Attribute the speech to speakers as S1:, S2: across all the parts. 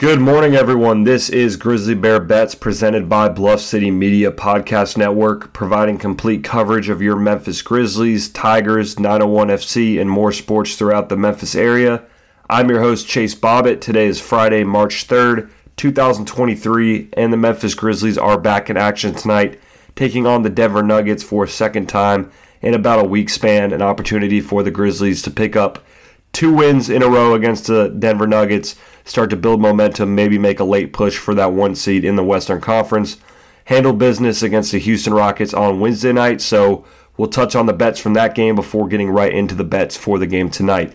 S1: Good morning, everyone. This is Grizzly Bear Bets presented by Bluff City Media Podcast Network, providing complete coverage of your Memphis Grizzlies, Tigers, 901 FC, and more sports throughout the Memphis area. I'm your host, Chase Bobbitt. Today is Friday, March 3rd, 2023, and the Memphis Grizzlies are back in action tonight, taking on the Denver Nuggets for a second time in about a week span, an opportunity for the Grizzlies to pick up two wins in a row against the Denver Nuggets, start to build momentum, maybe make a late push for that one seed in the Western Conference. Handle business against the Houston Rockets on Wednesday night, so we'll touch on the bets from that game before getting right into the bets for the game tonight.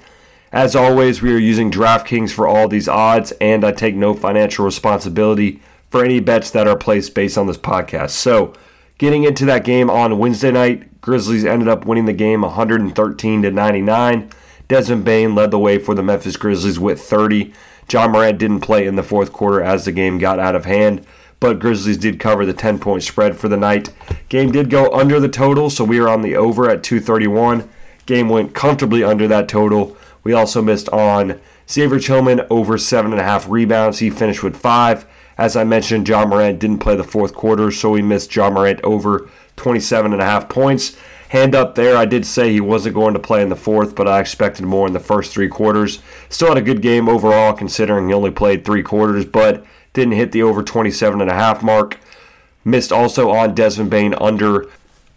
S1: As always, we are using DraftKings for all these odds, and I take no financial responsibility for any bets that are placed based on this podcast. So, getting into that game on Wednesday night, Grizzlies ended up winning the game 113 to 99. Desmond Bane led the way for the Memphis Grizzlies with 30. Ja Morant didn't play in the fourth quarter as the game got out of hand, but Grizzlies did cover the 10 point spread for the night. Game did go under the total, so we are on the over at 231. Game went comfortably under that total. We also missed on Xavier Tillman over 7.5 rebounds. He finished with 5. As I mentioned, Ja Morant didn't play the fourth quarter, so we missed Ja Morant over 27.5 points. Hand up there, I did say he wasn't going to play in the fourth, but I expected more in the first three quarters. Still had a good game overall, considering he only played three quarters, but didn't hit the over 27 and a half mark. Missed also on Desmond Bane under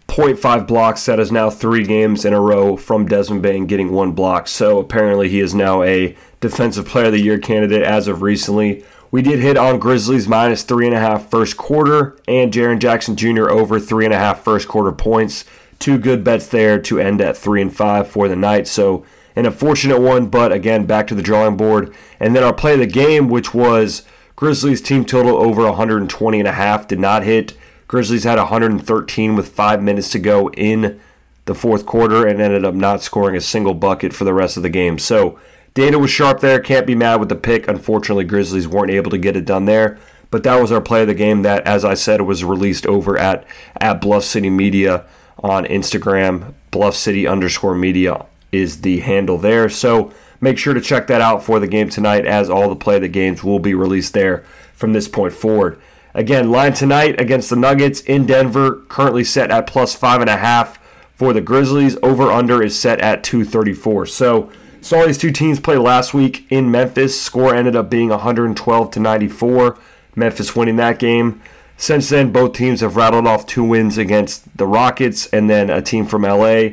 S1: 0.5 blocks. That is now three games in a row from Desmond Bane getting one block. So apparently he is now a Defensive Player of the Year candidate as of recently. We did hit on Grizzlies minus three and a half first quarter and Jaren Jackson Jr. over three and a half first quarter points two good bets there to end at three and five for the night. So an unfortunate one, but again, back to the drawing board. And then our play of the game, which was Grizzlies team total over 120 and a half, did not hit. Grizzlies had 113 with five minutes to go in the fourth quarter and ended up not scoring a single bucket for the rest of the game. So data was sharp there. Can't be mad with the pick. Unfortunately, Grizzlies weren't able to get it done there. But that was our play of the game that, as I said, was released over at, at Bluff City Media on Instagram. Bluff City underscore media is the handle there. So make sure to check that out for the game tonight, as all the play of the games will be released there from this point forward. Again, line tonight against the Nuggets in Denver, currently set at plus five and a half for the Grizzlies. Over under is set at 234. So saw these two teams play last week in Memphis. Score ended up being 112 to 94. Memphis winning that game. Since then, both teams have rattled off two wins against the Rockets and then a team from LA.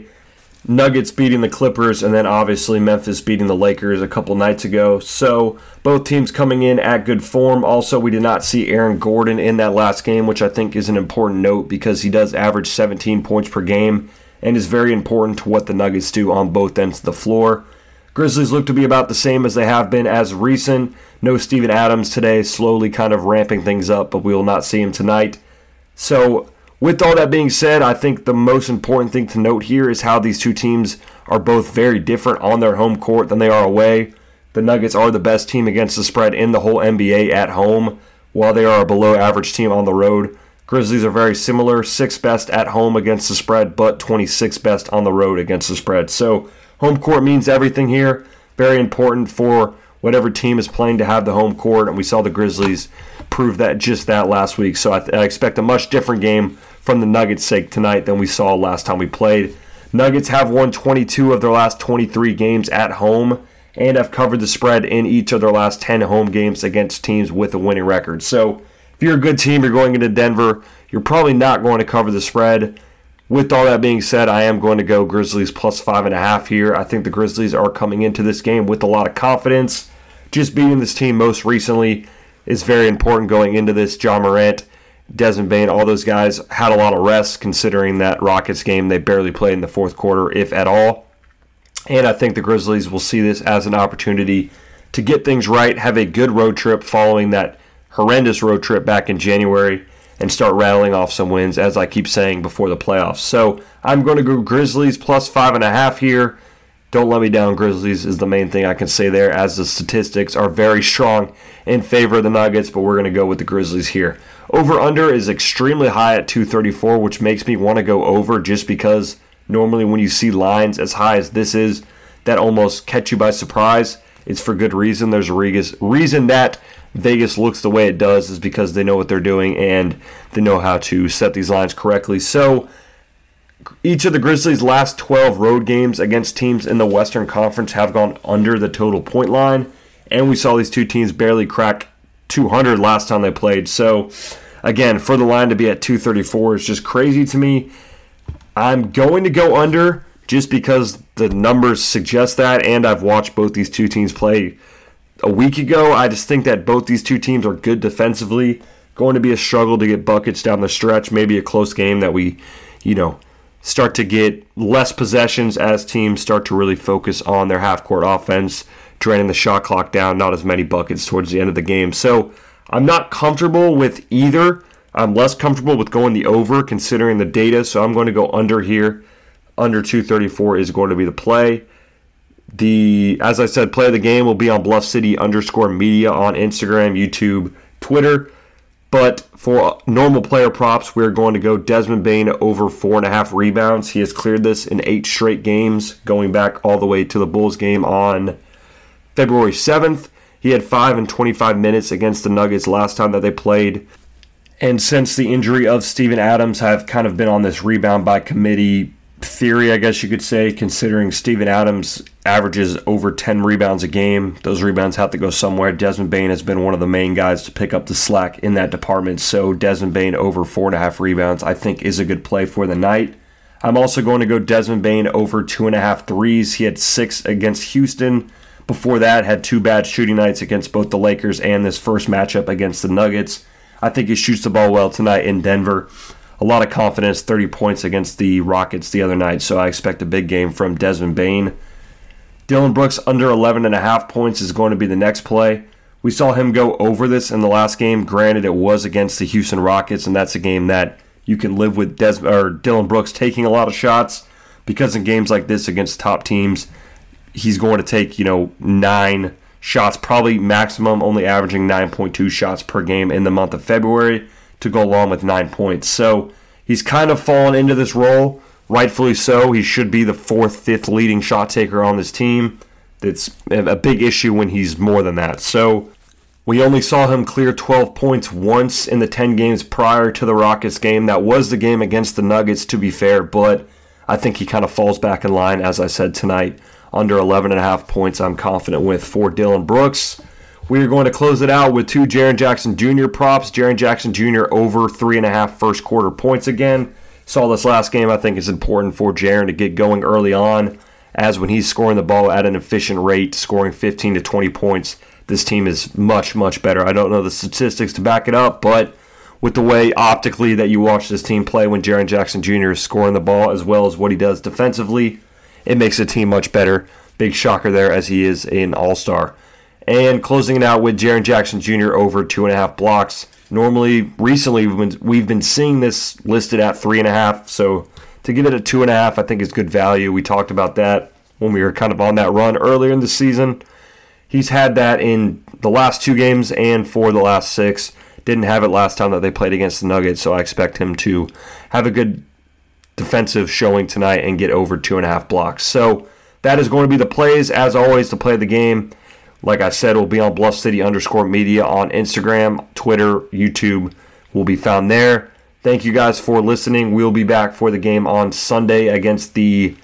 S1: Nuggets beating the Clippers, and then obviously Memphis beating the Lakers a couple nights ago. So both teams coming in at good form. Also, we did not see Aaron Gordon in that last game, which I think is an important note because he does average 17 points per game and is very important to what the Nuggets do on both ends of the floor. Grizzlies look to be about the same as they have been as recent. No Steven Adams today, slowly kind of ramping things up, but we will not see him tonight. So, with all that being said, I think the most important thing to note here is how these two teams are both very different on their home court than they are away. The Nuggets are the best team against the spread in the whole NBA at home, while they are a below average team on the road. Grizzlies are very similar, sixth best at home against the spread, but 26th best on the road against the spread. So, Home court means everything here. Very important for whatever team is playing to have the home court, and we saw the Grizzlies prove that just that last week. So I, th- I expect a much different game from the Nuggets' sake tonight than we saw last time we played. Nuggets have won 22 of their last 23 games at home and have covered the spread in each of their last 10 home games against teams with a winning record. So if you're a good team, you're going into Denver, you're probably not going to cover the spread. With all that being said, I am going to go Grizzlies plus five and a half here. I think the Grizzlies are coming into this game with a lot of confidence. Just beating this team most recently is very important going into this. Ja Morant, Desmond Bane, all those guys had a lot of rest considering that Rockets game they barely played in the fourth quarter, if at all. And I think the Grizzlies will see this as an opportunity to get things right, have a good road trip following that horrendous road trip back in January and start rattling off some wins, as I keep saying before the playoffs. So I'm going to go Grizzlies plus five and a half here. Don't let me down, Grizzlies is the main thing I can say there, as the statistics are very strong in favor of the Nuggets, but we're going to go with the Grizzlies here. Over under is extremely high at 234, which makes me want to go over just because normally when you see lines as high as this is, that almost catch you by surprise. It's for good reason. There's a reason that Vegas looks the way it does is because they know what they're doing and they know how to set these lines correctly. So, each of the Grizzlies' last 12 road games against teams in the Western Conference have gone under the total point line, and we saw these two teams barely crack 200 last time they played. So, again, for the line to be at 234 is just crazy to me. I'm going to go under just because the numbers suggest that, and I've watched both these two teams play a week ago. I just think that both these two teams are good defensively. Going to be a struggle to get buckets down the stretch. Maybe a close game that we, you know, start to get less possessions as teams start to really focus on their half court offense, draining the shot clock down, not as many buckets towards the end of the game. So I'm not comfortable with either. I'm less comfortable with going the over considering the data, so I'm going to go under here. Under 234 is going to be the play. The as I said, play of the game will be on Bluff City underscore media on Instagram, YouTube, Twitter. But for normal player props, we're going to go Desmond Bane over four and a half rebounds. He has cleared this in eight straight games, going back all the way to the Bulls game on February 7th. He had five and 25 minutes against the Nuggets last time that they played. And since the injury of Steven Adams, I've kind of been on this rebound by committee theory, I guess you could say, considering Steven Adams averages over 10 rebounds a game. Those rebounds have to go somewhere. Desmond Bane has been one of the main guys to pick up the slack in that department. So Desmond Bane over four and a half rebounds, I think, is a good play for the night. I'm also going to go Desmond Bane over two and a half threes. He had six against Houston. Before that, had two bad shooting nights against both the Lakers and this first matchup against the Nuggets. I think he shoots the ball well tonight in Denver. A lot of confidence, 30 points against the Rockets the other night, so I expect a big game from Desmond Bane. Dillon Brooks under 11.5 points is going to be the next play. We saw him go over this in the last game. Granted, it was against the Houston Rockets, and that's a game that you can live with Des- or Dillon Brooks taking a lot of shots because in games like this against top teams, he's going to take, you know, nine shots, probably maximum, only averaging 9.2 shots per game in the month of February to go along with nine points. So he's kind of fallen into this role, rightfully so. He should be the fourth, fifth leading shot taker on this team. It's a big issue when he's more than that. So we only saw him clear 12 points once in the 10 games prior to the Rockets game. That was the game against the Nuggets, to be fair, but I think he kind of falls back in line, as I said tonight under 11.5 points, I'm confident with for Dillon Brooks. We are going to close it out with two Jaren Jackson Jr. props. Jaren Jackson Jr. over three and a half first quarter points again. Saw this last game. I think it's important for Jaren to get going early on, as when he's scoring the ball at an efficient rate, scoring 15 to 20 points, this team is much, much better. I don't know the statistics to back it up, but with the way optically that you watch this team play when Jaren Jackson Jr. is scoring the ball, as well as what he does defensively, it makes the team much better. Big shocker there as he is an all star. And closing it out with Jaren Jackson Jr. over two and a half blocks. Normally, recently, we've been, we've been seeing this listed at three and a half. So to give it a two and a half, I think is good value. We talked about that when we were kind of on that run earlier in the season. He's had that in the last two games and for the last six. Didn't have it last time that they played against the Nuggets, so I expect him to have a good defensive showing tonight and get over two and a half blocks. So that is going to be the plays. As always, to play the game, like I said, will be on Bluff City underscore media on Instagram, Twitter, YouTube. Will be found there. Thank you guys for listening. We'll be back for the game on Sunday against the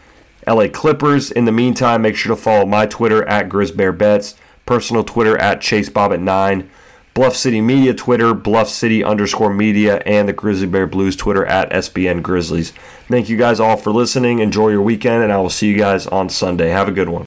S1: LA Clippers. In the meantime, make sure to follow my Twitter at GrizzBearBets, personal Twitter at ChaseBob9. Bluff City Media Twitter, Bluff City underscore media, and the Grizzly Bear Blues Twitter at SBN Grizzlies. Thank you guys all for listening. Enjoy your weekend, and I will see you guys on Sunday. Have a good one.